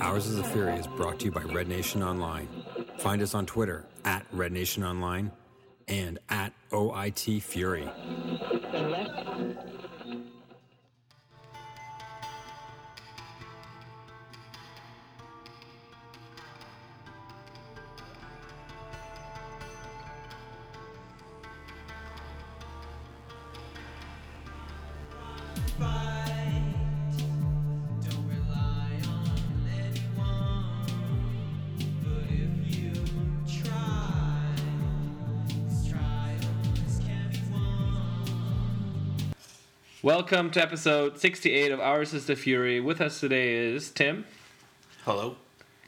Ours is the Fury is brought to you by Red Nation Online. Find us on Twitter at Red Nation Online and at OIT Fury. Welcome to episode 68 of Ours is the Fury. With us today is Tim, Hello.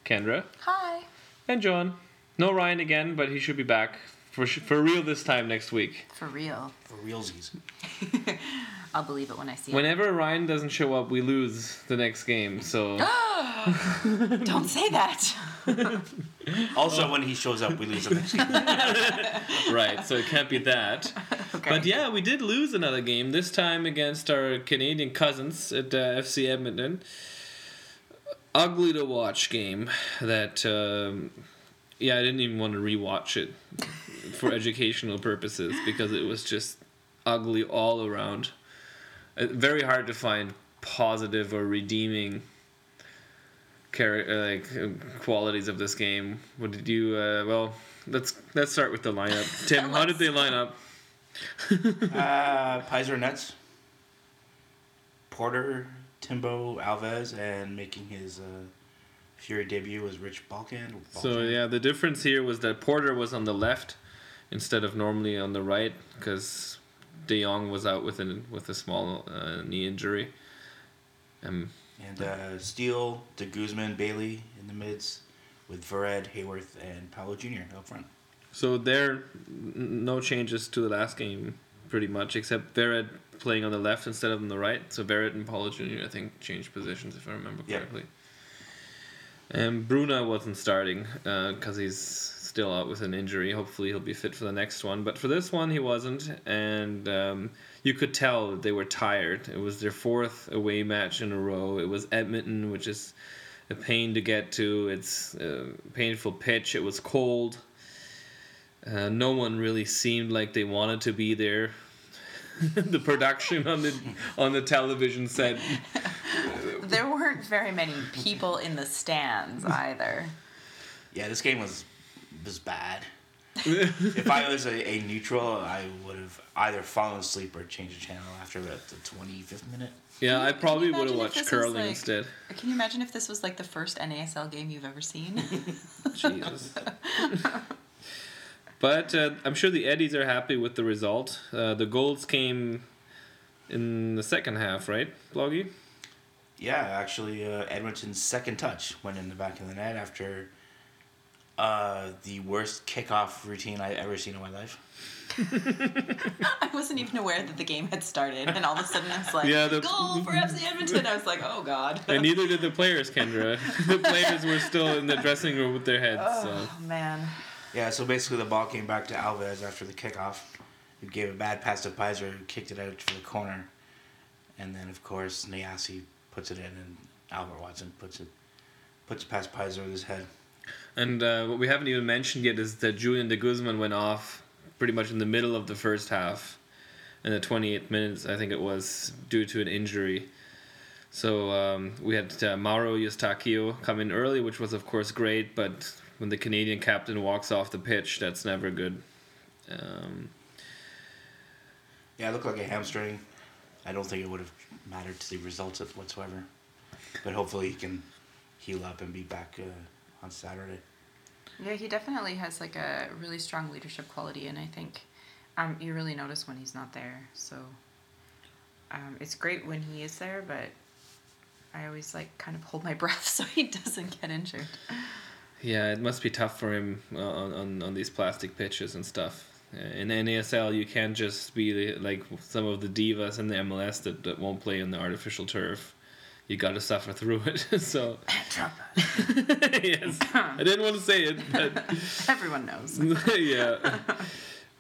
Kendra, Hi. and John. No Ryan again, but he should be back for, sh- for real this time next week. For real. For realsies. I'll believe it when I see it. Whenever Ryan doesn't show up, we lose the next game. So. Don't say that. Also, when he shows up, we lose the next game. right, so it can't be that. Okay. But yeah, we did lose another game. This time against our Canadian cousins at uh, FC Edmonton. Ugly to watch game. That um, yeah, I didn't even want to rewatch it for educational purposes because it was just ugly all around. Uh, very hard to find positive or redeeming char- uh, like uh, qualities of this game. What did you? Uh, well, let's let's start with the lineup. Tim, how did they line up? Uh, Peiser Nets. Porter, Timbo, Alves, and making his uh, Fury debut was Rich Balchan. So yeah, the difference here was that Porter was on the left instead of normally on the right because De Jong was out with a with a small uh, knee injury. Um, And uh, Steele, De Guzman, Bailey in the mids, with Vered, Haworth, and Paulo Jr. up front. So there, no changes to the last game, pretty much, except Vered playing on the left instead of on the right. So Vered and Paulo Jr. I think changed positions if I remember correctly. Yeah. And Bruno wasn't starting because he's still out with an injury. Hopefully he'll be fit for the next one. But for this one he wasn't, and um, you could tell that they were tired. It was their fourth away match in a row. It was Edmonton, which is a pain to get to. It's a painful pitch. It was cold. Uh, no one really seemed like they wanted to be there. the production on the on the television set There weren't very many people in the stands either. Yeah, this game was was bad. if I was a, a neutral, I would have either fallen asleep or changed the channel after the, the 25th minute. Yeah, I probably would have watched curling like- instead. Can you imagine if this was like the first NASL game you've ever seen? Jesus. But uh, I'm sure the Eddies are happy with the result. Uh, the goals came in the second half, right, Bloggy? Yeah, actually, uh, Edmonton's second touch went in the back of the net after uh, the worst kickoff routine I've ever seen in my life. I wasn't even aware that the game had started, and all of a sudden I was like, Yeah, the- "Goal for FC Edmonton!" I was like, "Oh God!" And neither did the players, Kendra. the players were still in the dressing room with their heads. So. Oh man. Yeah, so basically the ball came back to Alves after the kickoff, who gave a bad pass to Peiser, who kicked it out for the corner. And then, of course, Nyassi puts it in, and Albert Watson puts it puts it past Peiser with his head. And uh, what we haven't even mentioned yet is that Julian de Guzman went off pretty much in the middle of the first half. In the 28th minutes, I think it was, due to an injury. So um, we had uh, Mauro Eustáquio come in early, which was, of course, great, but when the Canadian captain walks off the pitch, that's never good. Um, Yeah, it looked like a hamstring. I don't think it would have mattered to the results of whatsoever. But hopefully he can heal up and be back uh, on Saturday. Yeah, he definitely has like a really strong leadership quality, and I think um, you really notice when he's not there. So um, it's great when he is there, but I always like kind of hold my breath so he doesn't get injured. Yeah, it must be tough for him uh, on, on, on these plastic pitches and stuff. Uh, In NASL, you can't just be like some of the divas in the MLS that, that won't play on the artificial turf. You got to suffer through it. so, yes, I didn't want to say it, but Everyone knows. yeah.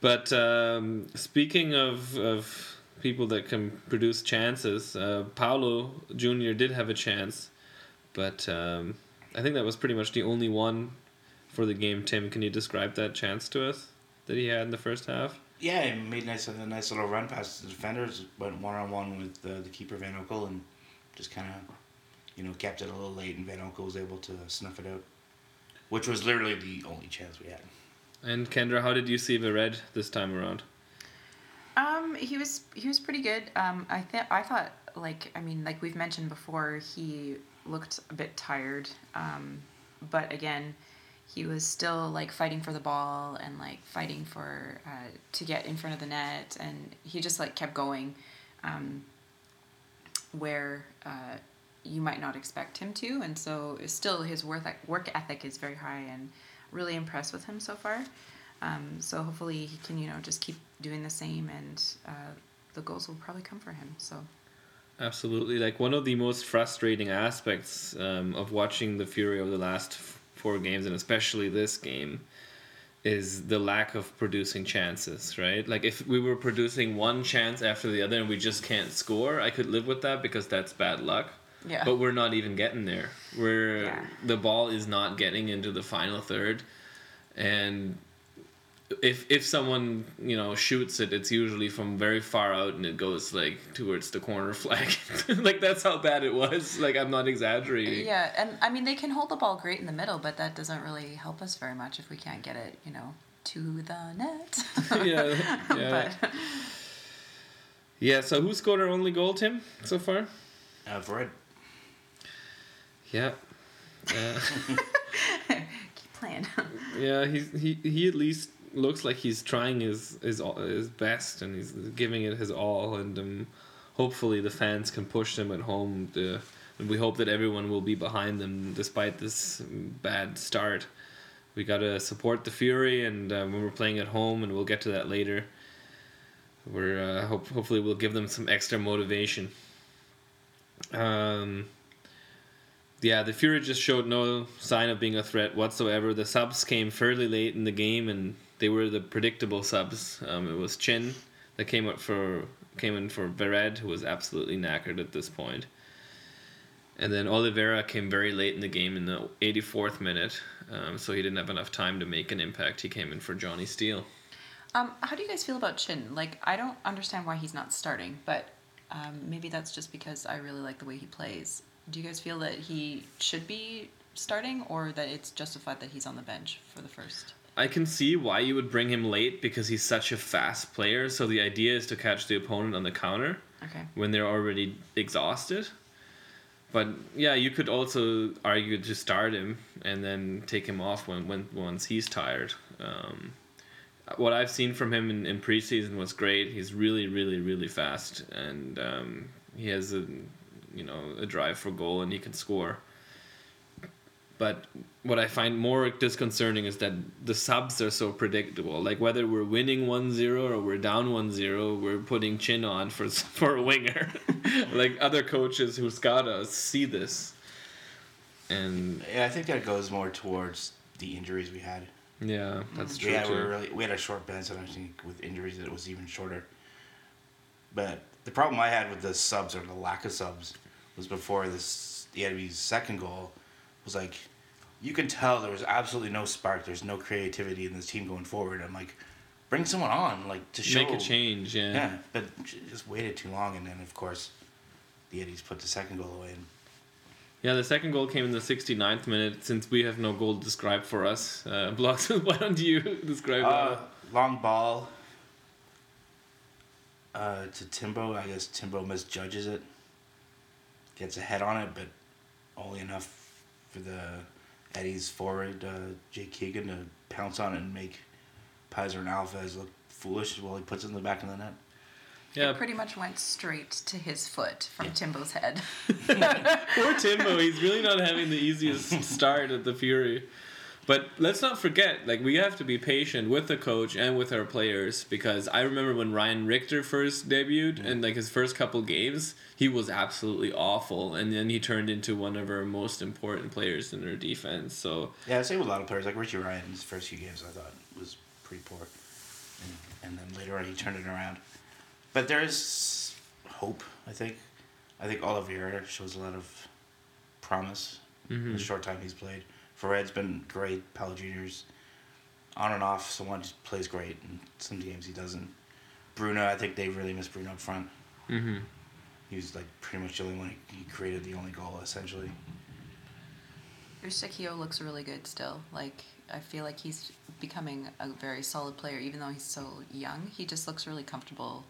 But um, speaking of of people that can produce chances. Uh, Paulo Jr. did have a chance, but um, I think that was pretty much the only one for the game. Tim, can you describe that chance to us that he had in the first half? Yeah, he made nice a nice little run past the defenders, went one on one with the, the keeper Van Oekel, and just kind of, you know, kept it a little late, and Van Oekel was able to snuff it out, which was literally the only chance we had. And Kendra, how did you see Vered this time around? Um, he was he was pretty good. Um, I think I thought like I mean like we've mentioned before he looked a bit tired. Um, but again, he was still like fighting for the ball and like fighting for uh, to get in front of the net, and he just like kept going, um, where uh, you might not expect him to, and so still his work work ethic is very high, and really impressed with him so far. Um, so hopefully he can you know just keep doing the same, and uh, the goals will probably come for him. So. Absolutely. Like one of the most frustrating aspects um, of watching the Fury of the last four games, and especially this game, is the lack of producing chances, right? Like if we were producing one chance after the other and we just can't score, I could live with that because that's bad luck. Yeah. But we're not even getting there. We're Yeah. the ball is not getting into the final third, and if if someone you know shoots it, it's usually from very far out and it goes like towards the corner flag. like that's how bad it was. Like I'm not exaggerating. Yeah, and I mean they can hold the ball great in the middle, but that doesn't really help us very much if we can't get it, you know, to the net. yeah, yeah. but Yeah. So who scored our only goal, Tim, so far? Uh, Vered, Yeah. Uh, keep playing. yeah. He's he he at least looks like he's trying his his his best and he's giving it his all and um, hopefully the fans can push them at home. To, and we hope that everyone will be behind them despite this bad start. We gotta support the Fury, and uh, when we're playing at home, and we'll get to that later. We're uh, hope hopefully we'll give them some extra motivation. Um, yeah, the Fury just showed no sign of being a threat whatsoever. The subs came fairly late in the game, and they were the predictable subs. Um, it was Chin that came out for came in for Vered, who was absolutely knackered at this point. And then Oliveira came very late in the game in the 84th minute, um, so he didn't have enough time to make an impact. He came in for Johnny Steele. Um, how do you guys feel about Chin? Like, I don't understand why he's not starting, but um, maybe that's just because I really like the way he plays. Do you guys feel that he should be starting, or that it's justified that he's on the bench for the first? I can see why you would bring him late because he's such a fast player. So the idea is to catch the opponent on the counter Okay. when they're already exhausted. But yeah, you could also argue to start him and then take him off when, when once he's tired. Um, what I've seen from him in, in preseason was great. He's really, really, really fast, and um, he has a you know a drive for goal, and he can score. But what I find more disconcerting is that the subs are so predictable. Like whether we're winning 1-0 or we're down 1-0, we're putting chin on for for a winger. like other coaches who scout us see this. And yeah, I think that goes more towards the injuries we had. yeah, that's mm-hmm. true yeah, we were really we had a short bench, and I think with injuries it was even shorter. But the problem I had with the subs or the lack of subs was before this the enemy's second goal was like you can tell there was absolutely no spark. There's no creativity in this team going forward. I'm like, bring someone on like to show Make a change, yeah. Yeah, but just waited too long, and then of course, the Eddies put the second goal away. And Yeah, the second goal came in the 69th minute. Since we have no goal described for us, uh, Blocks, why don't you describe Uh, that? long ball uh, to Timbo. I guess Timbo misjudges it. Gets a head on it, but only enough for the Eddie's forward, uh, Jake Keegan, to pounce on it and make Peiser and Alves look foolish while he puts it in the back of the net. Yeah, It pretty much went straight to his foot from Timbo's head. Poor Timbo, he's really not having the easiest start at the Fury. But let's not forget, like we have to be patient with the coach and with our players because I remember when Ryan Richter first debuted and like his first couple games, he was absolutely awful, and then he turned into one of our most important players in our defense. So Yeah, same with a lot of players. Like Richie Ryan, his first few games I thought was pretty poor. And, and then later on he turned it around. But there is hope. I think. I think Oliveira shows a lot of promise in the mm-hmm. short time he's played. Fred's been great. Pellegrini's on and off. Someone just plays great, and some games he doesn't. Bruno, I think they really miss Bruno up front. Mm-hmm. He was like pretty much the only one. He created the only goal essentially. Eusebio looks really good still. Like I feel like he's becoming a very solid player, even though he's so young. He just looks really comfortable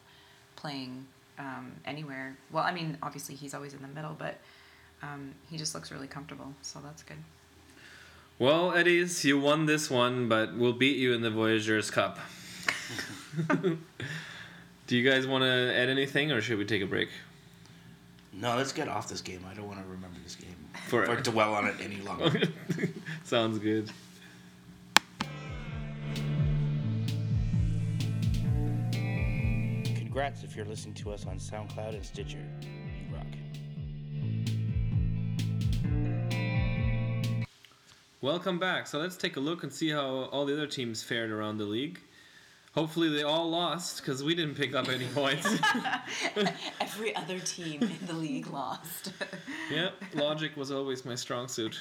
playing um, anywhere. Well, I mean, obviously he's always in the middle, but um, he just looks really comfortable. So that's good. Well, Eddies, you won this one, but we'll beat you in the Voyageurs Cup. Do you guys want to add anything, or should we take a break? No, let's get off this game. I don't want to remember this game For- or dwell on it any longer. Sounds good. Congrats if you're listening to us on SoundCloud and Stitcher. Welcome back. So let's take a look and see how all the other teams fared around the league. Hopefully they all lost because we didn't pick up any points. Every other team in the league lost. yeah, logic was always my strong suit.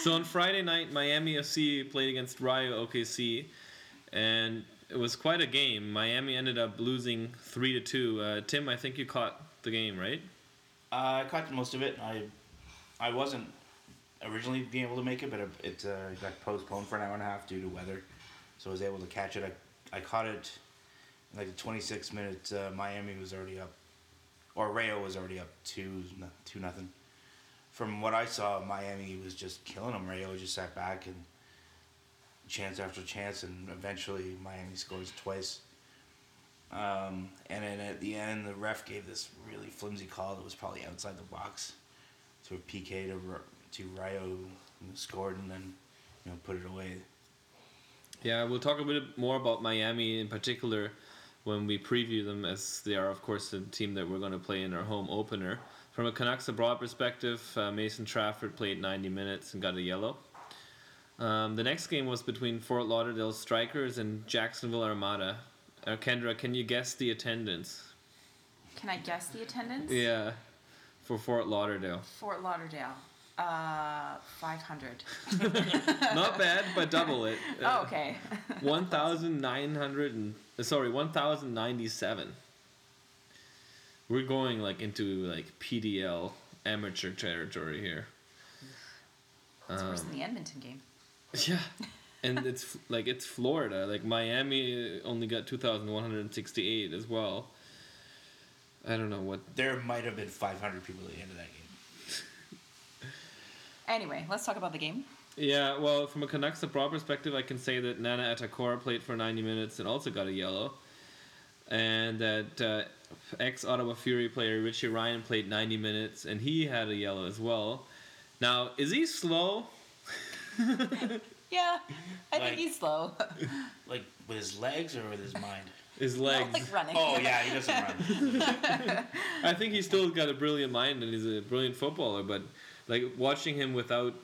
so on Friday night, Miami FC played against Rayo OKC, and it was quite a game. Miami ended up losing three to two. Uh, Tim, I think you caught the game, right? Uh, I caught most of it. I I wasn't originally being able to make it, but it, uh, got postponed for an hour and a half due to weather, so I was able to catch it. I, I caught it in like the 26 minutes. Uh, Miami was already up, or Rayo was already up two two nothing. From what I saw, Miami was just killing them. Rayo just sat back and chance after chance, and eventually Miami scores twice. Um, and then at the end, the ref gave this really flimsy call that was probably outside the box. So a PK to to Rayo who scored and then you know put it away. Yeah, we'll talk a bit more about Miami in particular when we preview them, as they are, of course, the team that we're going to play in our home opener. From a Canucks abroad perspective, uh, Mason Trafford played 90 minutes and got a yellow. Um, the next game was between Fort Lauderdale Strikers and Jacksonville Armada. Uh, Kendra, can you guess the attendance? Can I guess the attendance? Yeah, for Fort Lauderdale. Fort Lauderdale. Uh, 500. Not bad, but double it. oh, okay. 1,900 and uh, sorry, 1,097. We're going like into like PDL amateur territory here. It's worse Um, than the Edmonton game. Yeah. And it's like it's Florida. Like Miami only got 2,168 as well. I don't know what There might have been 500 people at the end of that game. Anyway, let's talk about the game. Yeah, well, from a Canucks abroad perspective, I can say that Nana Attakora played for 90 minutes and also got a yellow. And that uh, ex Ottawa Fury player Richie Ryan played 90 minutes and he had a yellow as well. Now, is he slow? Yeah, I Like- think he's slow. Like with his legs or with his mind? His Not legs. like running. Oh yeah, he doesn't run. I think he's still got a brilliant mind and he's a brilliant footballer, but like watching him without,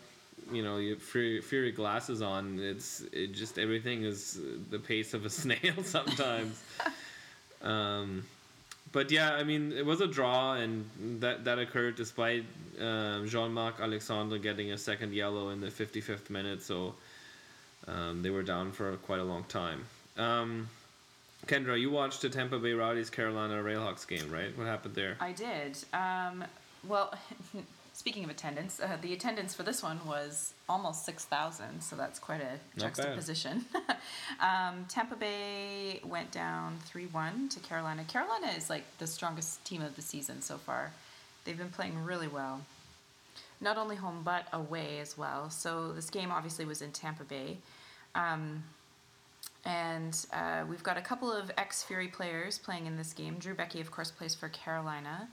you know, your Fury, Fury glasses on, it's it just everything is the pace of a snail sometimes. um, but yeah, I mean, it was a draw, and that that occurred despite um, Jean-Marc Alexandre getting a second yellow in the 55th minute, so um, they were down for quite a long time. Um, Kendra, you watched the Tampa Bay Rowdies Carolina Railhawks game, right? What happened there? I did. Um, well, speaking of attendance, uh, the attendance for this one was almost 6,000, so that's quite a Not juxtaposition. um, Tampa Bay went down 3 1 to Carolina. Carolina is like the strongest team of the season so far. They've been playing really well, not only home but away as well. So this game obviously was in Tampa Bay. Um, and uh, we've got a couple of ex Fury players playing in this game. Drew Beckie, of course, plays for Carolina.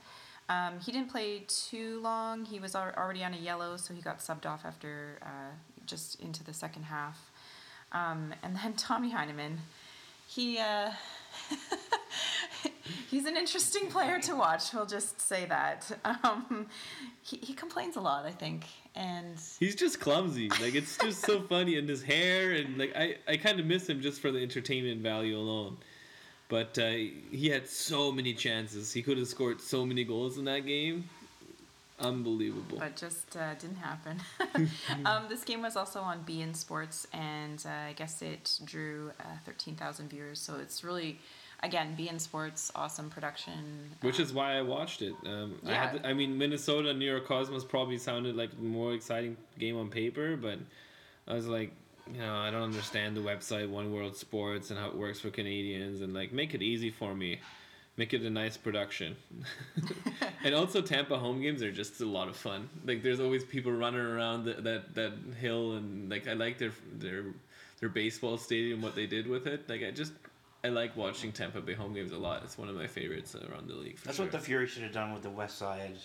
Um, he didn't play too long. He was al- already on a yellow, so he got subbed off after uh, just into the second half. Um, and then Tommy Heinemann, he uh, he's an interesting player to watch. We'll just say that. Um, he, he complains a lot, I think, and He's just clumsy. Like it's just so funny, and his hair, and like I, I kind of miss him just for the entertainment value alone. But uh, he had so many chances. He could have scored so many goals in that game. Unbelievable. but just uh, didn't happen. um, this game was also on beIN Sports, and uh, I guess it drew uh, 13,000 viewers. So it's really, again, beIN Sports, awesome production. Which is why I watched it. Um, I had, Yeah. to- I mean, Minnesota, New York Cosmos probably sounded like more exciting game on paper, but I was like, you know, I don't understand the website One World Sports and how it works for Canadians, and like make it easy for me, make it a nice production. and also, Tampa home games are just a lot of fun. Like, there's always people running around that that, that hill, and like I like their their their baseball stadium, what they did with it. Like, I just. I like watching Tampa Bay home games a lot. It's one of my favorites around the league. That's sure. what the Fury should have done with the west side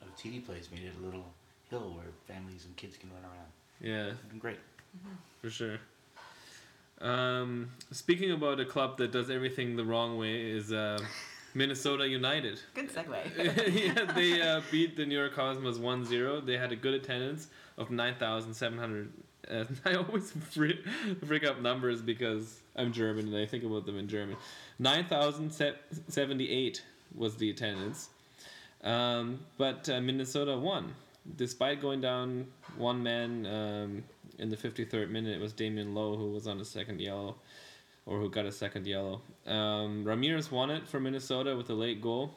of TD Place. Made it a little hill where families and kids can run around. Yeah, It'd great. for sure. Um, speaking about a club that does everything the wrong way is uh, Minnesota United. Good segue. yeah, they uh, beat the New York Cosmos 1-0. They had a good attendance of 9,700. Uh, I always freak, freak up numbers because I'm German and I think about them in German. 9,078 was the attendance. Um, but uh, Minnesota won. Despite going down one man um, in the 53rd minute, it was Damion Lowe who was on a second yellow, or who got a second yellow. Um, Ramirez won it for Minnesota with a late goal.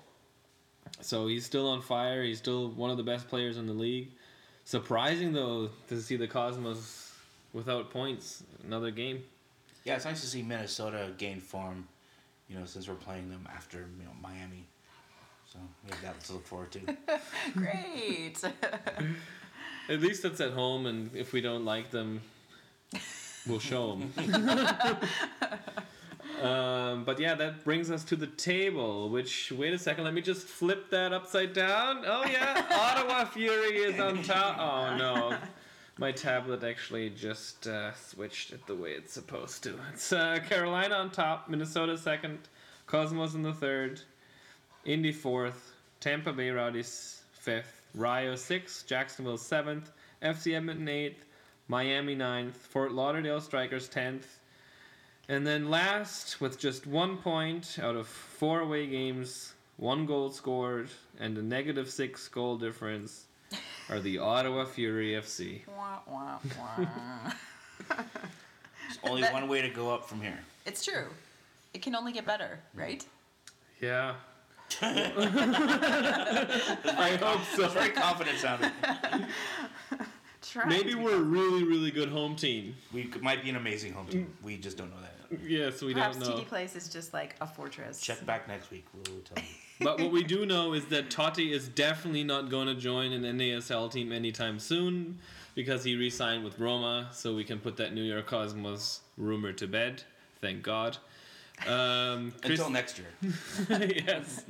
So he's still on fire. He's still one of the best players in the league. Surprising though to see the Cosmos without points another game. Yeah, it's nice to see Minnesota gain form. You know, since we're playing them after you know Miami, so we have that to look forward to. Great. At least it's at home, and if we don't like them, we'll show them. um, but yeah, that brings us to the table. Which wait a second, let me just flip that upside down. Oh yeah, Ottawa Fury is on top. Oh no. My tablet actually just uh, switched it the way it's supposed to. It's uh, Carolina on top, Minnesota second, Cosmos in the third, Indy fourth, Tampa Bay Rowdies fifth, Rayo sixth, Jacksonville seventh, FC Edmonton eighth, Miami ninth, Fort Lauderdale Strikers tenth, and then last with just one point out of four away games, one goal scored, and a negative six goal difference are the Ottawa Fury FC. wah, wah, wah. There's only That- one way to go up from here. It's true. It can only get better, right? Yeah. I hope It's so. very confident sounding. Try Maybe to we're a really, really good home team. We might be an amazing home team. Mm. We just don't know that. Yes, we Perhaps don't know. TD Place is just like a fortress. Check back next week. We'll tell you. But what we do know is that Totti is definitely not going to join an NASL team anytime soon because he re signed with Roma, so we can put that New York Cosmos rumor to bed. Thank God. Um, Chris- Until next year. yes.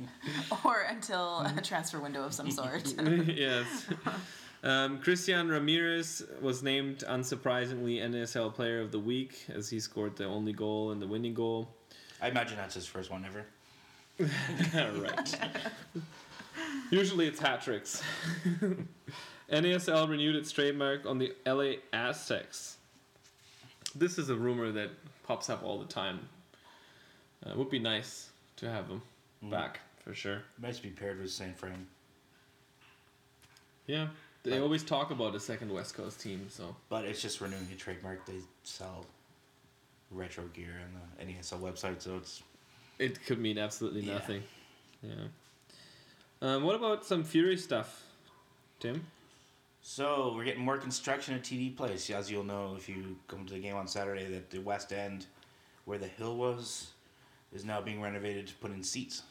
Or until a transfer window of some sort. yes. Um, Christian Ramirez was named, unsurprisingly, NASL Player of the Week as he scored the only goal and the winning goal. I imagine that's his first one ever. right. Usually it's hat tricks. NASL renewed its trademark on the LA Aztecs. This is a rumor that pops up all the time. Uh, it would be nice to have them back for sure. Nice to be paired with St. Frame. Yeah, they always talk about a second West Coast team, so But it's just renewing a trademark. They sell retro gear on the NASL website, so it's it could mean absolutely Yeah. nothing. Yeah. Um, what about some Fury stuff, Tim? So we're getting more construction at TD Place. As you'll know if you come to the game on Saturday, that the west end, where the hill was, is now being renovated to put in seats,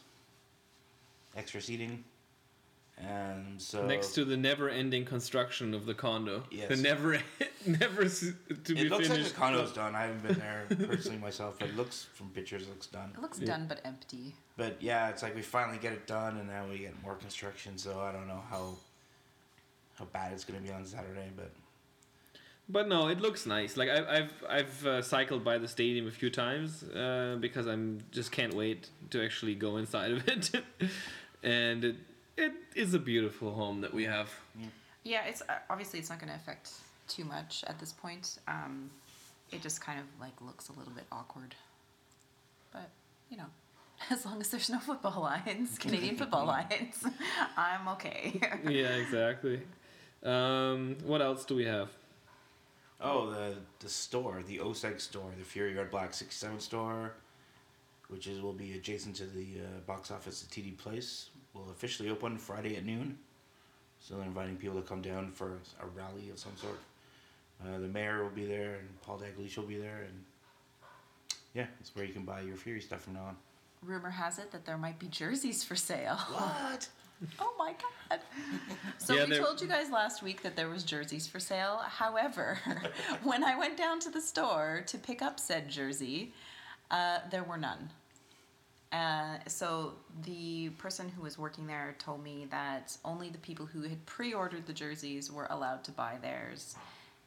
extra seating, and so Next to the never-ending construction of the condo. Yes. The never, never s- to be it looks like finished. the condo's done. I haven't been there personally myself, but it looks from pictures it looks done. It looks Yeah. done but empty. But yeah, it's like we finally get it done, and now we get more construction. So I don't know how how bad it's gonna be on Saturday, but But no, it looks nice. Like I, I've I've uh, cycled by the stadium a few times uh, because I'm just can't wait to actually go inside of it, and it it is a beautiful home that we have. Yeah, it's uh, obviously it's not going to affect too much at this point. Um, it just kind of like looks a little bit awkward, but you know, as long as there's no football lines, Canadian football lines, I'm okay. yeah, exactly. Um, what else do we have? Oh, the the store, the OSEG store, the Fury Red Black 67 store, which is will be adjacent to the uh, box office at TD Place, will officially open Friday at noon. So they're inviting people to come down for a rally of some sort. Uh, the mayor will be there, and Paul Dalglish will be there, and yeah, it's where you can buy your Fury stuff from now on. Rumor has it that there might be jerseys for sale. What? Oh my god. So Yeah, we they're- told you guys last week that there was jerseys for sale. However, when I went down to the store to pick up said jersey, uh, there were none. Uh, so the person who was working there told me that only the people who had pre-ordered the jerseys were allowed to buy theirs,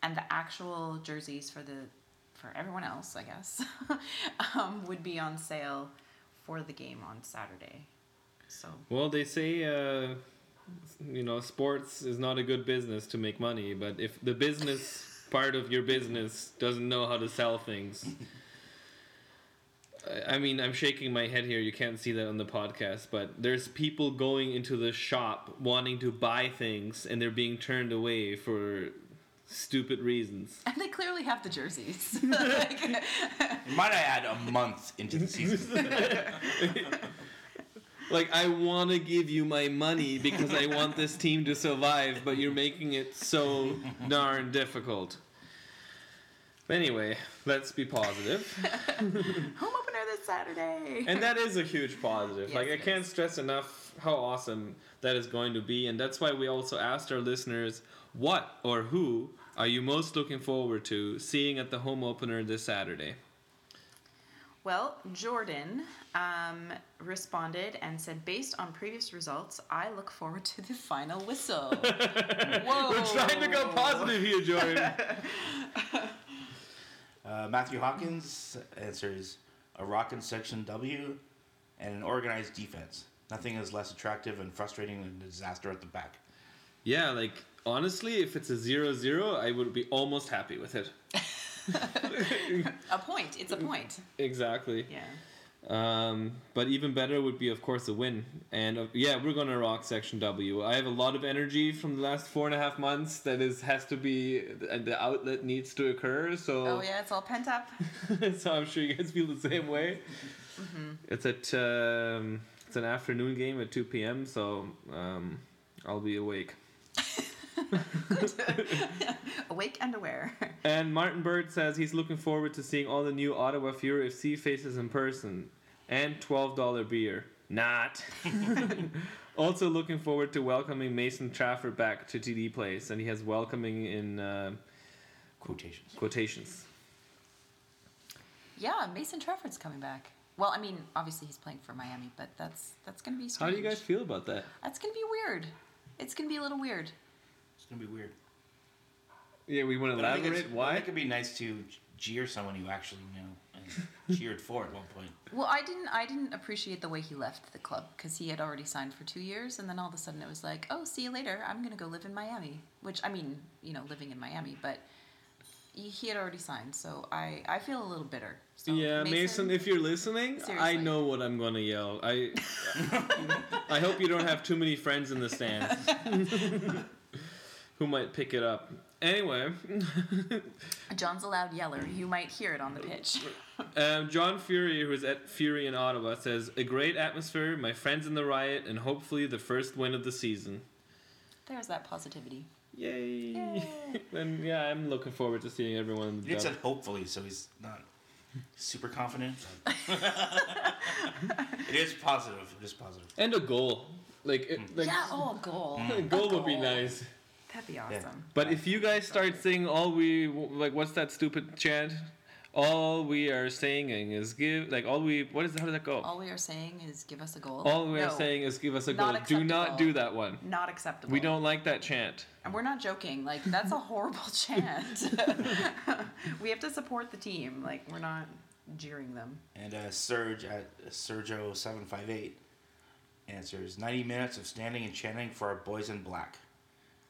and the actual jerseys for the for everyone else, I guess, um, would be on sale for the game on Saturday. So Well, they say, uh, you know, sports is not a good business to make money, but if the business part of your business doesn't know how to sell things. I- I mean, I'm shaking my head here. You can't see that on the podcast, but there's people going into the shop wanting to buy things, and they're being turned away for stupid reasons. And they clearly have the jerseys. like, Might I add a month into the season? Like, I want to give you my money because I want this team to survive, but you're making it so darn difficult. Anyway, let's be positive. home opener this Saturday. And that is a huge positive. Yes, like, I can't is. stress enough how awesome that is going to be. And that's why we also asked our listeners what or who are you most looking forward to seeing at the home opener this Saturday? Well, Jordan um, responded and said, based on previous results, I look forward to the final whistle. Whoa. We're trying to go positive here, Jordan. Uh, Matthew Hawkins answers a rockin' section W and an organized defense. Nothing is less attractive and frustrating than a disaster at the back. Yeah, like honestly, if it's a 0-0, I would be almost happy with it. A point. It's a point. Exactly. Yeah. Um, but even better would be, of course, a win. And uh, yeah, we're gonna rock Section W. I have a lot of energy from the last four and a half months that is has to be, and the outlet needs to occur. So, Oh, yeah, it's all pent up. so I'm sure you guys feel the same way. It's at um, it's an afternoon game at two p.m. So um, I'll be awake. Awake and aware. And Martin Bird says he's looking forward to seeing all the new Ottawa Fury FC faces in person and $12 beer. Not. also looking forward to welcoming Mason Trafford back to TD Place, and he has welcoming in uh, Quotations. quotations. yeah, Mason Trafford's coming back. Well, I mean, obviously he's playing for Miami, but that's that's gonna be Strange. How do you guys feel about that? That's gonna be weird. It's gonna be a little weird. It's gonna be weird. Yeah, we want to But I think elaborate. it's- I Why? think it'd be nice to jeer someone you actually knew and cheered for at one point. Well, I didn't. I didn't appreciate the way he left the club because he had already signed for two years, and then all of a sudden it was like, "Oh, see you later. I'm gonna go live in Miami." Which I mean, you know, living in Miami, but he, he had already signed, so I I feel a little bitter. So yeah, Mason, if you're listening, I know what I'm gonna yell. I I hope you don't have too many friends in the stands who might pick it up. Anyway, John's a loud yeller. You might hear it on the pitch. um, John Fury, who's at Fury in Ottawa, says a great atmosphere, my friends in the riot, and hopefully the first win of the season. There's that positivity. Yay! Yay. and yeah, I'm looking forward to seeing everyone in the He dub. said hopefully, so he's not super confident. it is positive. It is positive. and a goal. Like, it, like yeah. Oh, a goal. a goal would be nice. That'd be awesome. But if you guys start saying all we like, what's that stupid chant? All we are saying is give like all we what is how does that go? All we are saying is give us a goal. All we are saying is give us a Not goal. Do not do that one. Not acceptable. We don't like that chant. And we're not joking. Like that's a horrible chant. we have to support the team. Like we're not jeering them. And uh, Serge at Sergio seven five eight answers ninety minutes of standing and chanting for our boys in black.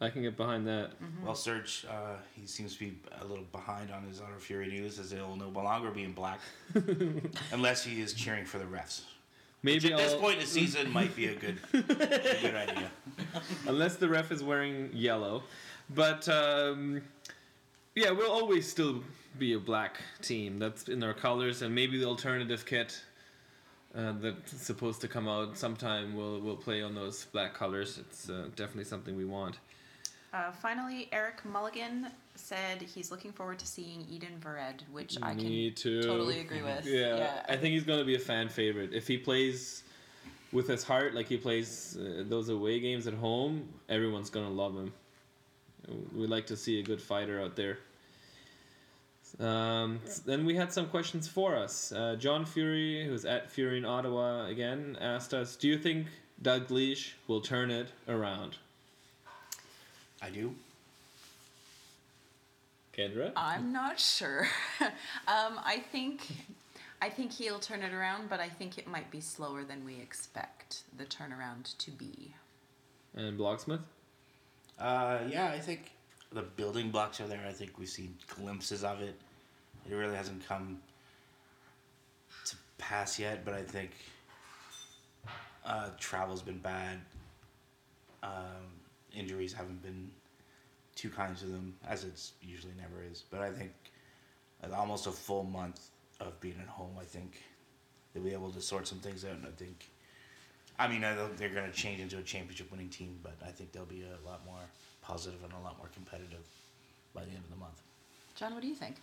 I can get behind that. Well, Serge, uh, he seems to be a little behind on his Ottawa Fury news, as he'll no longer be in black, unless he is cheering for the refs. Which Maybe at this I'll- point in the season might be a good, a good idea. unless the ref is wearing yellow. But um, yeah, we'll always still be a black team. That's in our colors, and maybe the alternative kit uh, that's supposed to come out sometime will will play on those black colors. It's uh, definitely something we want. Uh, finally, Eric Mulligan said he's looking forward to seeing Eden Vered, which I can Me too. totally agree with. Yeah, I think he's going to be a fan favorite if he plays with his heart, like he plays uh, those away games at home. Everyone's going to love him. We like to see a good fighter out there. Um, then we had some questions for us. Uh, John Fury, who's at Fury in Ottawa again, asked us, "Do you think Dalglish will turn it around?" I do. Kendra, I'm not sure. um, I think, I think he'll turn it around, but I think it might be slower than we expect the turnaround to be. and Blocksmith. Uh, yeah, I think the building blocks are there. I think we've seen glimpses of it. It really hasn't come to pass yet, but I think uh, travel's been bad. Um, injuries haven't been too kind to them, as it's usually never is. But I think almost a full month of being at home, I think they'll be able to sort some things out. And I think, I mean, I don't- they're going to change into a championship winning team, but I think they'll be a lot more positive and a lot more competitive by the end of the month. John, what do you think?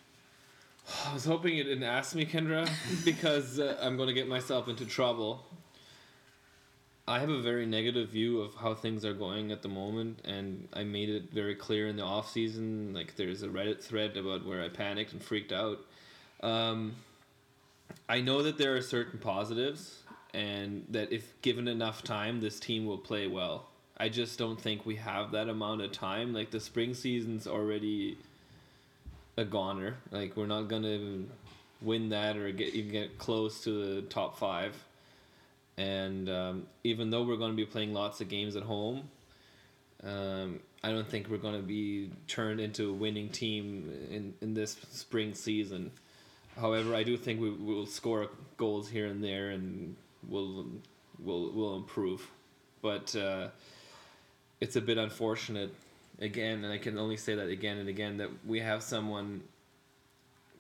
I was hoping you didn't ask me, Kendra, because uh, I'm going to get myself into trouble. I have a very negative view of how things are going at the moment, and I made it very clear in the off season. Like there's a Reddit thread about where I panicked and freaked out. Um, I know that there are certain positives, and that if given enough time, this team will play well. I just don't think we have that amount of time. Like the spring season's already a goner. Like we're not gonna win that or get even get close to the top five. And um, even though we're going to be playing lots of games at home, um, I don't think we're going to be turned into a winning team in, in this spring season. However, I do think we will score goals here and there, and we'll we'll we'll improve. But uh, it's a bit unfortunate again, and I can only say that again and again that we have someone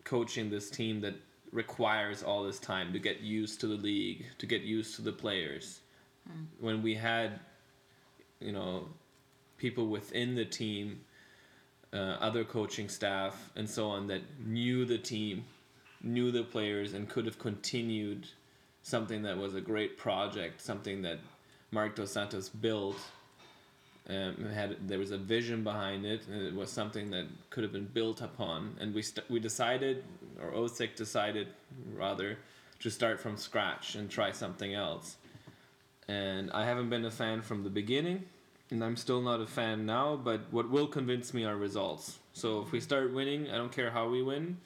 coaching this team that requires all this time to get used to the league, to get used to the players. When we had, you know, people within the team, uh, other coaching staff, and so on that knew the team, knew the players, and could have continued something that was a great project, something that Marc Dos Santos built. Um, had there was a vision behind it, and it was something that could have been built upon. And we st- we decided, or OSEG decided rather, to start from scratch and try something else. And I haven't been a fan from the beginning, and I'm still not a fan now. But what will convince me are results. So if we start winning, I don't care how we win.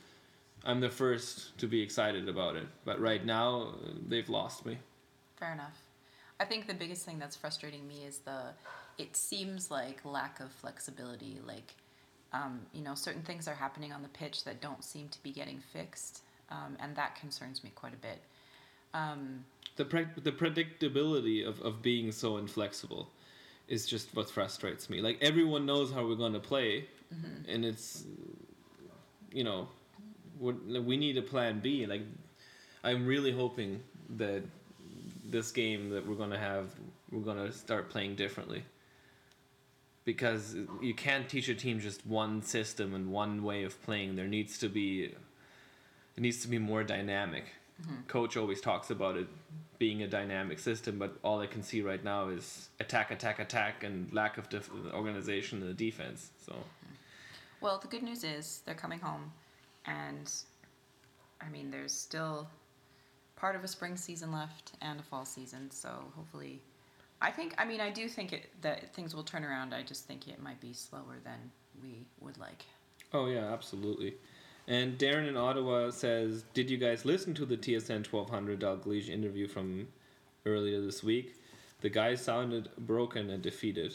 I'm the first to be excited about it. But right now, they've lost me. Fair enough. I think the biggest thing that's frustrating me is the, it seems like lack of flexibility. Like, um, you know, certain things are happening on the pitch that don't seem to be getting fixed, um, and that concerns me quite a bit. Um, the pre- the predictability of, of being so inflexible is just what frustrates me. Like everyone knows how we're going to play, and it's you know we need a plan B. Like I'm really hoping that this game that we're going to have we're going to start playing differently. Because you can't teach a team just one system and one way of playing. There needs to be it needs to be more dynamic. Mm-hmm. Coach always talks about it being a dynamic system, but all I can see right now is attack, attack, attack, and lack of def- organization in the defense. So well, the good news is they're coming home, and I mean, there's still part of a spring season left and a fall season, so hopefully. I think, I mean, I do think it, that things will turn around. I just think it might be slower than we would like. Oh yeah, absolutely. And Darren in Ottawa says, "Did you guys listen to the TSN 1200 Dalglish interview from earlier this week? The guy sounded broken and defeated.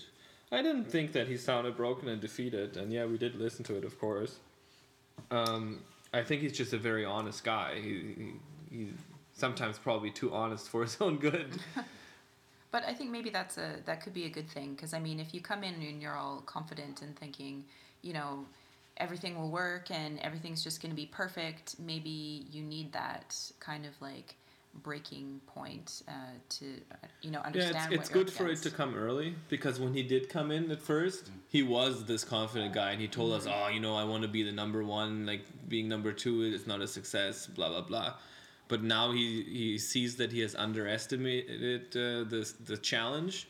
I didn't think that he sounded broken and defeated, and yeah, we did listen to it, of course. Um, I think he's just a very honest guy. He, he, he's sometimes probably too honest for his own good. But I think maybe that's a that could be a good thing because I mean, if you come in and you're all confident and thinking, you know, everything will work and everything's just going to be perfect, maybe you need that kind of like breaking point uh, to uh, you know yeah, understand. it's, it's what you're good up for it to come early because when he did come in at first, he was this confident guy, and he told us, "Oh, you know, I want to be the number one. Like being number two is not a success." Blah blah blah. But now he, he sees that he has underestimated uh, the the challenge,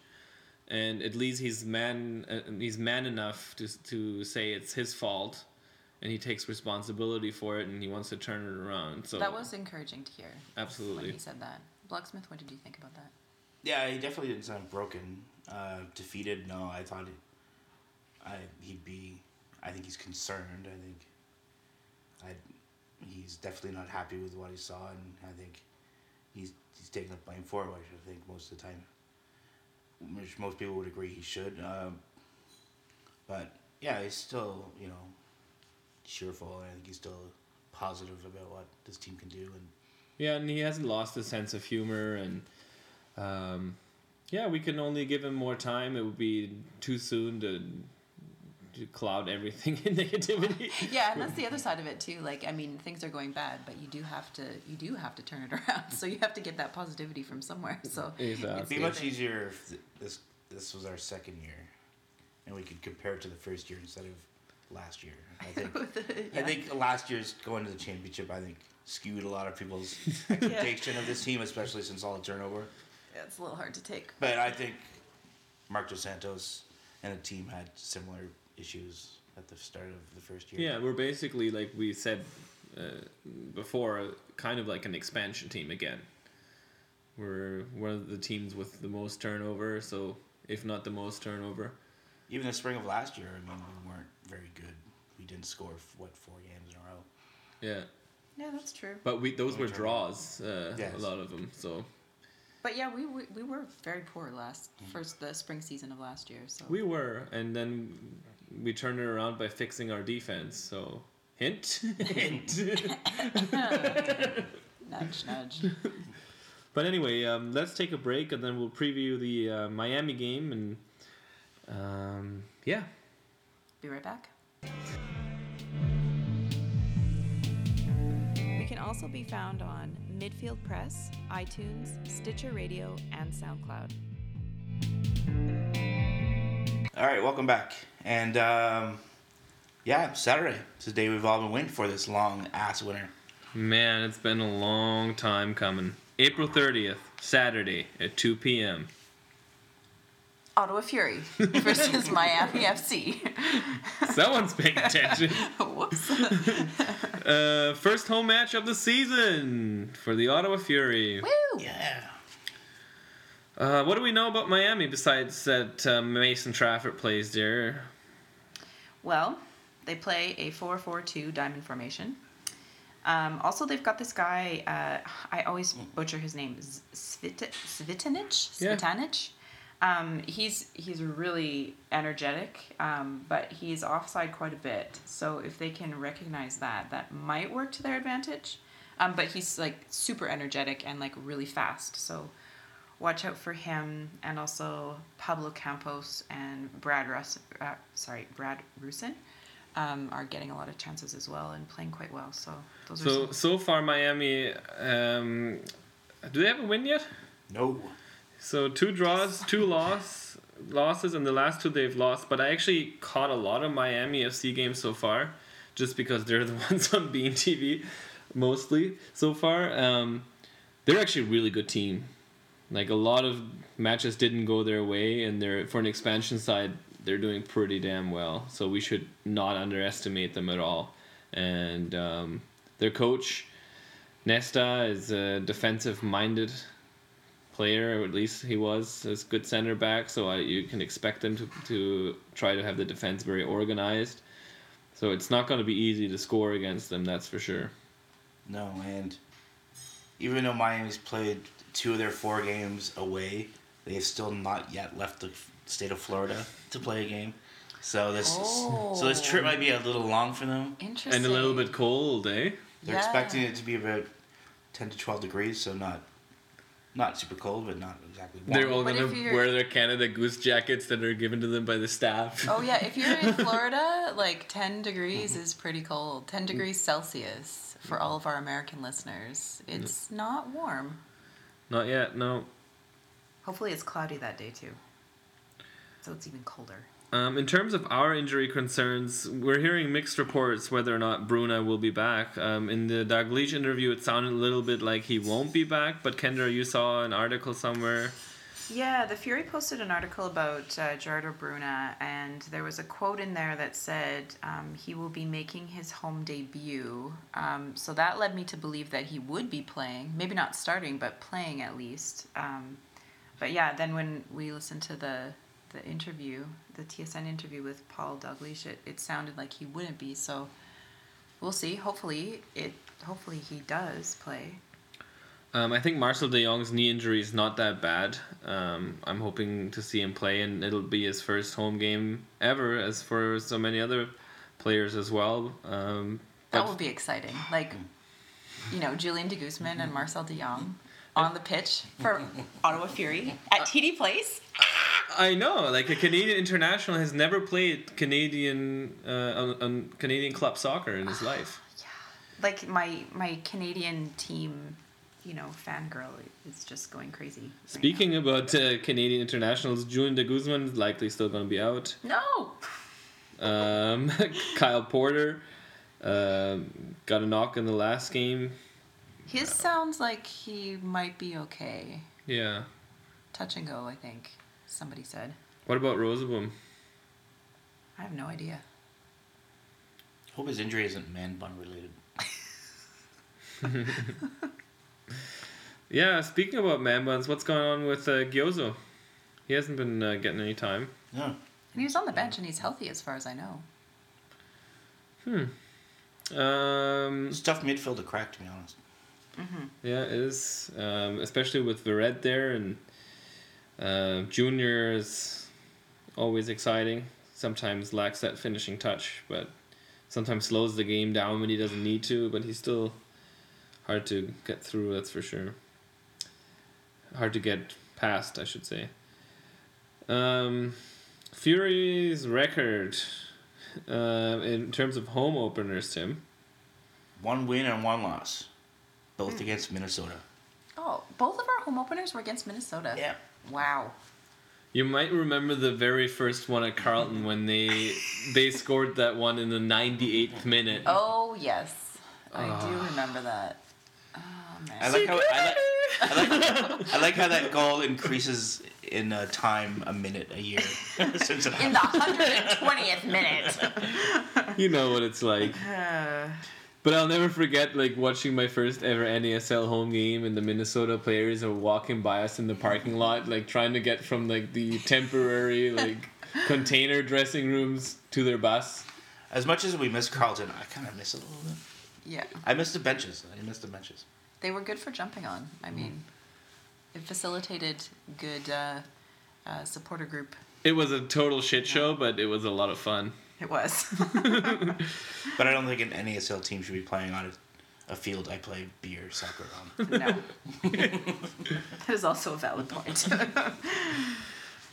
and at least he's man uh, he's man enough to to say it's his fault, and he takes responsibility for it, and he wants to turn it around. So that was encouraging to hear when absolutely. he said that. Blacksmith, what did you think about that? Yeah, he definitely didn't sound broken. Uh, defeated, no. I thought he, I he'd be. I think he's concerned. I think. I, he's definitely not happy with what he saw, and I think he's he's taking the blame for it. Which I think most of the time, which most people would agree he should. Um, but yeah, he's still you know, cheerful, and I think he's still positive about what this team can do, and Yeah, and he hasn't lost his sense of humor, and um, yeah, we can only give him more time. It would be too soon to, to cloud everything in negativity. Yeah, and that's the other side of it too. Like, I mean, things are going bad, but you do have to you do have to turn it around. So you have to get that positivity from somewhere. So Exactly. It'd be much easier if this this was our second year, and we could compare it to the first year instead of last year. I think I Yeah. think last year's going to the championship. I think skewed a lot of people's expectation of this team, especially since all the turnover. Yeah, it's a little hard to take. But I think Marc Dos Santos and the team had similar issues at the start of the first year. Yeah, we're basically like we said uh, before, kind of like an expansion team again. We're one of the teams with the most turnover, so if not the most turnover. Even the spring of last year, I mean, we weren't very good. We didn't score what four games in a row. Yeah, Yeah, that's true. but we those were draws, uh, Yes. a lot of them. So But yeah, we, we, we were very poor last first the spring season of last year. So we were, and then we turned it around by fixing our defense. So hint, hint. nudge nudge. But anyway, um, let's take a break and then we'll preview the uh, Miami game and um, yeah. Be right back. We can also be found on Midfield Press, iTunes, Stitcher Radio, and SoundCloud. All right, welcome back. And um, yeah, Saturday. It's the day we've all been waiting for this long ass winter. Man, it's been a long time coming. April 30th, Saturday at 2 p.m. Ottawa Fury versus Miami FC. Someone's paying attention. Whoops. Uh, first home match of the season for the Ottawa Fury. Woo! Yeah. Uh, what do we know about Miami besides that uh, Mason Trafford plays there? Well, they play a 4 4 2 diamond formation. Um, also, they've got this guy, uh, I always butcher his name, Z- Svit- Cvitanich? Yeah. Um, he's he's really energetic, um, but he's offside quite a bit. So if they can recognize that, that might work to their advantage. Um, but he's like super energetic and like really fast. So watch out for him, and also Pablo Campos and Brad Russ. Uh, sorry, Brad Rusin. Um, are getting a lot of chances as well and playing quite well. So those are So some, so far Miami, um, do they have a win yet? No. So two draws, two loss losses, and the last two they've lost. But I actually caught a lot of Miami FC games so far, just because they're the ones on beIN TV, mostly so far. Um, they're actually a really good team. Like a lot of matches didn't go their way, and they're for an expansion side, they're doing pretty damn well. So we should not underestimate them at all. And um, their coach, Nesta, is a defensive-minded player, or at least he was as good center back. So I, you can expect them to to try to have the defense very organized. So it's not going to be easy to score against them. That's for sure. No, and even though Miami's played two of their four games away, they have still not yet left the state of Florida to play a game. So this Oh. so this trip might be a little long for them. Interesting. And a little bit cold, eh? They're Yeah. expecting it to be about ten to twelve degrees, so not not super cold, but not exactly warm. They're all But gonna wear their Canada Goose jackets that are given to them by the staff. Oh yeah, if you're in Florida, like 10 degrees mm-hmm. is pretty cold. 10 degrees Celsius for mm-hmm. all of our American listeners. It's mm-hmm. not warm. Not yet, no. Hopefully it's cloudy that day too. So it's even colder. Um, in terms of our injury concerns, we're hearing mixed reports whether or not Bruna will be back. Um, in the Dalglish interview, it sounded a little bit like he won't be back, but Kendra, you saw an article somewhere. Yeah, the Fury posted an article about uh, Gerardo Bruna, and there was a quote in there that said um, he will be making his home debut. Um, so that led me to believe that he would be playing, maybe not starting, but playing at least. Um, but yeah, then when we listened to the the interview, the TSN interview with Paul Dalglish, it, it sounded like he wouldn't be. So we'll see. Hopefully, it hopefully he does play. Um, I think Marcel de Jong's knee injury is not that bad. Um, I'm hoping to see him play, and it'll be his first home game ever, as for so many other players as well. Um, That but- would be exciting. Like, you know, Julian de Guzman and Marcel de Jong on the pitch for Ottawa Fury at TD Place. I know, like a Canadian international has never played Canadian uh, on, on Canadian club soccer in his life. Like my my Canadian team, you know, fangirl is just going crazy. right Speaking about uh, Canadian internationals, Julian de Guzman is likely still going to be out. no. Um, Kyle Porter um got a knock in the last game. His sounds like he might be okay. Yeah. Touch and go, I think somebody said. What about Rosaboom? I have no idea. Hope his injury isn't man bun related. Yeah, speaking about man buns, what's going on with uh, Gyozo? He hasn't been uh, getting any time. Yeah. And he was on the bench and he's healthy as far as I know. Um, It's a tough midfield to crack, to be honest. yeah, it is. Um, especially with Vered there and uh, Junior is always exciting. Sometimes lacks that finishing touch, but sometimes slows the game down when he doesn't need to. But he's still hard to get through. That's for sure. Hard to get past, I should say. Um, Fury's record uh, in terms of home openers, Tim. One win and one loss, both against Minnesota. Oh, both of our home openers were against Minnesota. Yeah. Wow. You might remember the very first one at Carleton when they they scored that one in the 98th minute. Oh yes, I Ah. do remember that. Oh man. I like how I like, I like I like how that goal increases in uh, time a minute a year since it in the happened. 120th minute. You know what it's like. But I'll never forget like watching my first ever NASL home game and the Minnesota players are walking by us in the parking lot, like trying to get from like the temporary like container dressing rooms to their bus. As much as we miss Carleton, I kind of miss it a little bit. Yeah, I missed the benches. I miss the benches. they were good for jumping on. I mean, it facilitated good uh, uh, supporter group. It was a total shit show, but it was a lot of fun. It was. But I don't think an NASL team should be playing on a, a field I play beer soccer on. no. that is also a valid point.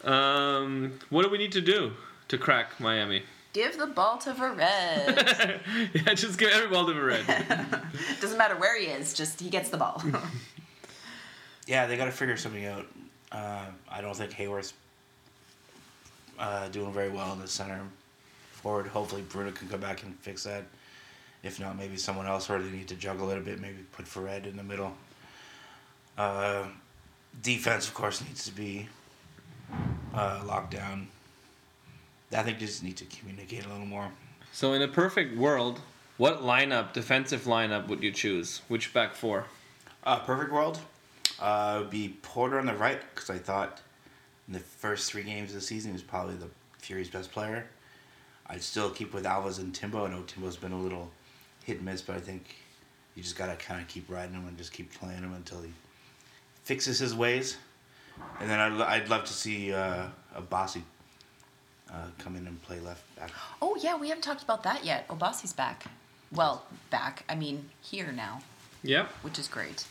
Um, what do we need to do to crack Miami? Give the ball to Vered. yeah, just give every ball to red. Doesn't matter where he is, just he gets the ball. Yeah, they got to figure something out. Uh, I don't think Haworth's uh, doing very well in the center forward. Hopefully, Bruno can come back and fix that. If not, maybe someone else, or they need to juggle it a bit. Maybe put Fred in the middle. Uh, defense, of course, needs to be uh, locked down. I think they just need to communicate a little more. So, in a perfect world, what lineup, defensive lineup, would you choose? Which back four? Uh, perfect world uh, would be Porter on the right because I thought in the first three games of the season he was probably the Fury's best player. I'd still keep with Alvarez and Timbo. I know Timbo's been a little hit and miss, but I think you just gotta kind of keep riding him and just keep playing him until he fixes his ways. And then I'd, I'd love to see uh, Obasi uh, come in and play left back. Oh yeah, we haven't talked about that yet. Obasi's back. Well, back. I mean, here now, Yep. which is great.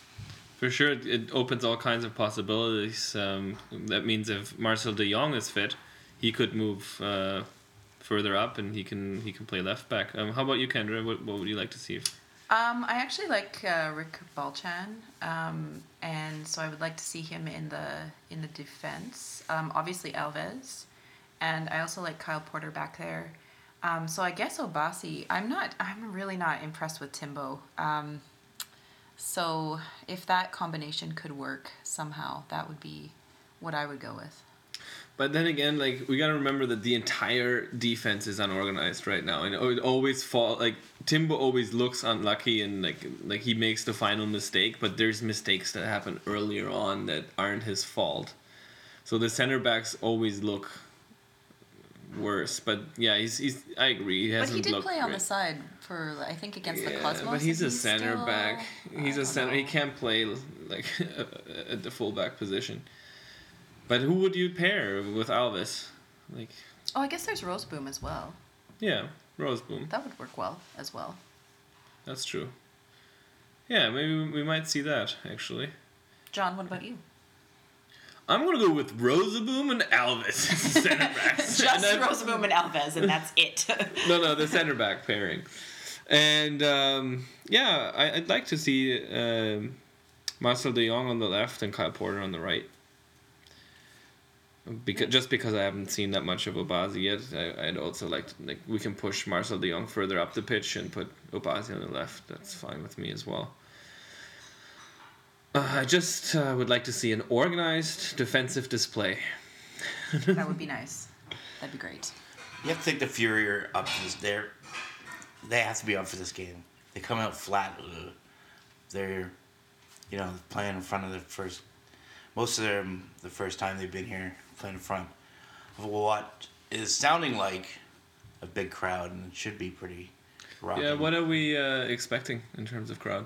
For sure, it, it opens all kinds of possibilities. Um, that means if Marcel de Jong is fit, he could move uh, further up, and he can he can play left back. Um, how about you, Kendra? What, what would you like to see? Um, I actually like uh, Rich Balchan, um, and so I would like to see him in the in the defense. Um, obviously Alves, and I also like Kyle Porter back there. Um, so I guess Obasi. I'm not. I'm really not impressed with Timbo. Um, so if that combination could work somehow, that would be what I would go with. But then again, like we gotta remember that the entire defense is unorganized right now, and it always fall like Timbo always looks unlucky and like like he makes the final mistake, but there's mistakes that happen earlier on that aren't his fault. So the center backs always look worse. But yeah, he's he's I agree. He But hasn't he did looked play on the side for I think against the Yeah, Cosmos. but he's a and center still- back. He's I a center. He can't play like at the fullback position. But who would you pair with Alves? Like, Oh, I guess there's Roseboom as well. yeah, Roseboom. That would work well as well. That's true. Yeah, maybe we might see that actually. John, what about you? I'm gonna go with Rosaboom and Alves as center backs. Just And Roseboom and Alves, and that's it. no, no, the center back pairing. And um, yeah, I, I'd like to see um, Marcel de Jong on the left and Kyle Porter on the right. Because just because I haven't seen that much of Obasi yet, I, I'd also like to, like we can push Marcel de Jong further up the pitch and put Obasi on the left. That's fine with me as well. Uh, I just uh, would like to see an organized defensive display. that would be nice. That'd be great. You have to think the Fury are up for this. They're, they have to be up for this game. They come out flat. They're, you know, playing in front of the first. Most of them, the first time they've been here, playing in front of what is sounding like a big crowd, and it should be pretty. Rocking. Yeah, what are we uh, expecting in terms of crowd?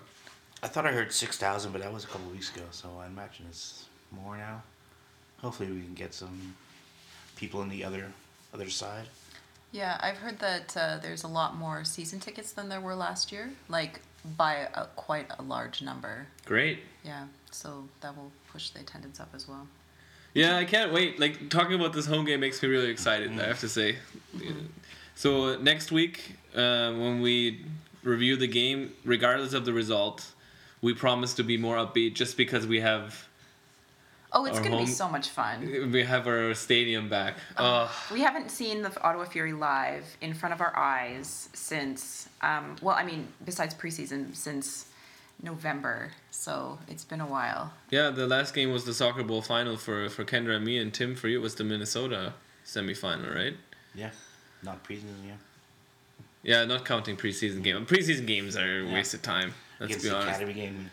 I thought I heard six thousand, but that was a couple weeks ago, so I imagine it's more now. Hopefully, we can get some people in the other other side. Yeah, I've heard that uh, there's a lot more season tickets than there were last year, like by a, quite a large number. Great. Yeah, so that will push the attendance up as well. Yeah, I can't wait. Like talking about this home game makes me really excited. I have to say. So uh, next week, uh, when we review the game, regardless of the result, we promise to be more upbeat, just because we have Oh, it's going to be so much fun. we have our stadium back. Oh, We haven't seen the Ottawa Fury live in front of our eyes since, um, well, I mean, besides preseason, since November. So it's been a while. yeah. The last game was the soccer bowl final for for Kendra and me, and Tim for you it was the Minnesota semifinal, right? Yeah, not preseason. Yeah, Yeah, not counting preseason game. Preseason games are a Yeah. waste of time. Let's against the honest. Academy game,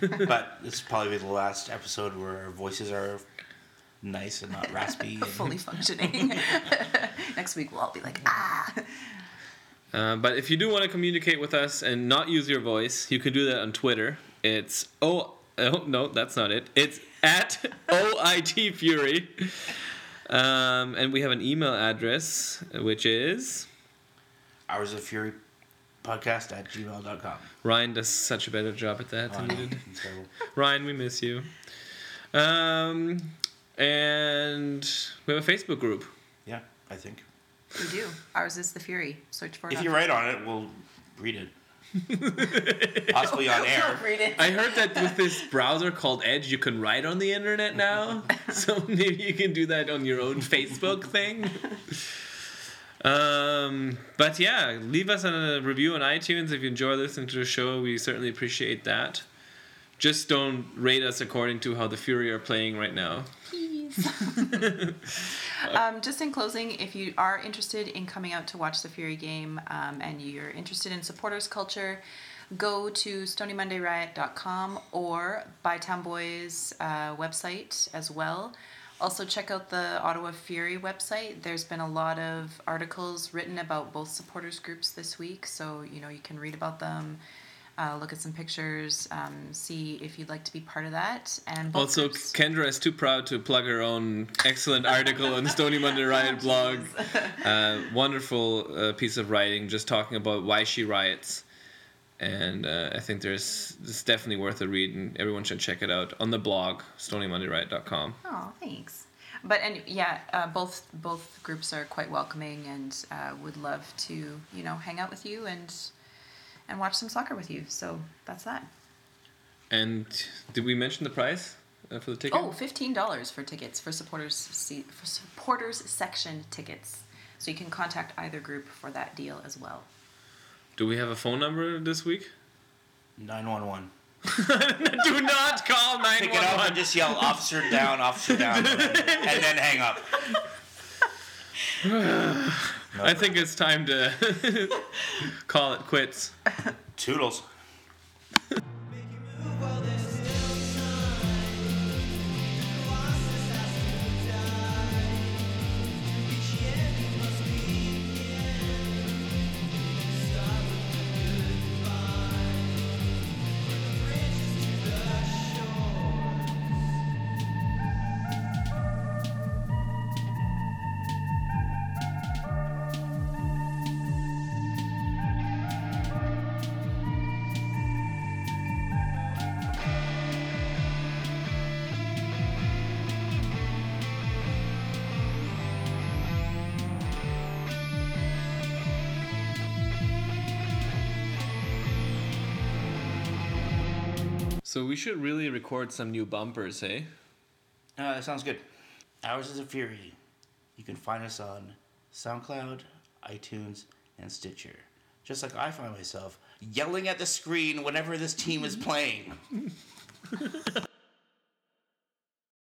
whatever. but this will probably be the last episode where our voices are nice and not raspy. and- Fully functioning. Next week we'll all be like, ah. Uh, but if you do want to communicate with us and not use your voice, you can do that on Twitter. It's oh, oh no, that's not it. It's at OIT Fury. Um, and we have an email address, which is Hours of Fury podcast at gmail.com. Ryan does such a better job at that Oh, than you did. Ryan, we miss you. Um, and we have a Facebook group. Yeah, I think. We do. Ours is the Fury. Search for it. If you write on it, we'll read it. Possibly on air. Read it. I heard that with this browser called Edge, you can write on the internet now. so maybe you can do that on your own Facebook thing. Um, but yeah, leave us a review on iTunes if you enjoy listening to the show. We certainly appreciate that. Just don't rate us according to how the Fury are playing right now. Um, just in closing, if you are interested in coming out to watch the Fury game um, and you're interested in supporters culture, go to stonymondayriot.com or Bytown Boys uh, website as well. Also, check out the Ottawa Fury website. There's been a lot of articles written about both supporters groups this week, so you know you can read about them. uh, look at some pictures, um, see if you'd like to be part of that. And Also, groups- Kendra is too proud to plug her own excellent article on the Stony Monday Riot blog. Uh, wonderful uh, piece of writing just talking about why she riots. And uh, I think there's it's definitely worth a read, and everyone should check it out on the blog, stonymondayriot.com. Oh, thanks. But and yeah, uh, both both groups are quite welcoming and uh, would love to you know hang out with you and and watch some soccer with you. So that's that. And did we mention the price uh, for the ticket? Oh, fifteen dollars for tickets for supporters se- for supporters section tickets. So you can contact either group for that deal as well. Do we have a phone number this week? 911. Do not call Pick it up 911. and just yell, officer down, officer down, and then hang up. I think it's time to call it quits. Toodles. So we should really record some new bumpers, hey? Uh, that sounds good. Ours is a Fury. You can find us on SoundCloud, iTunes, and Stitcher. Just like I find myself yelling at the screen whenever this team is playing.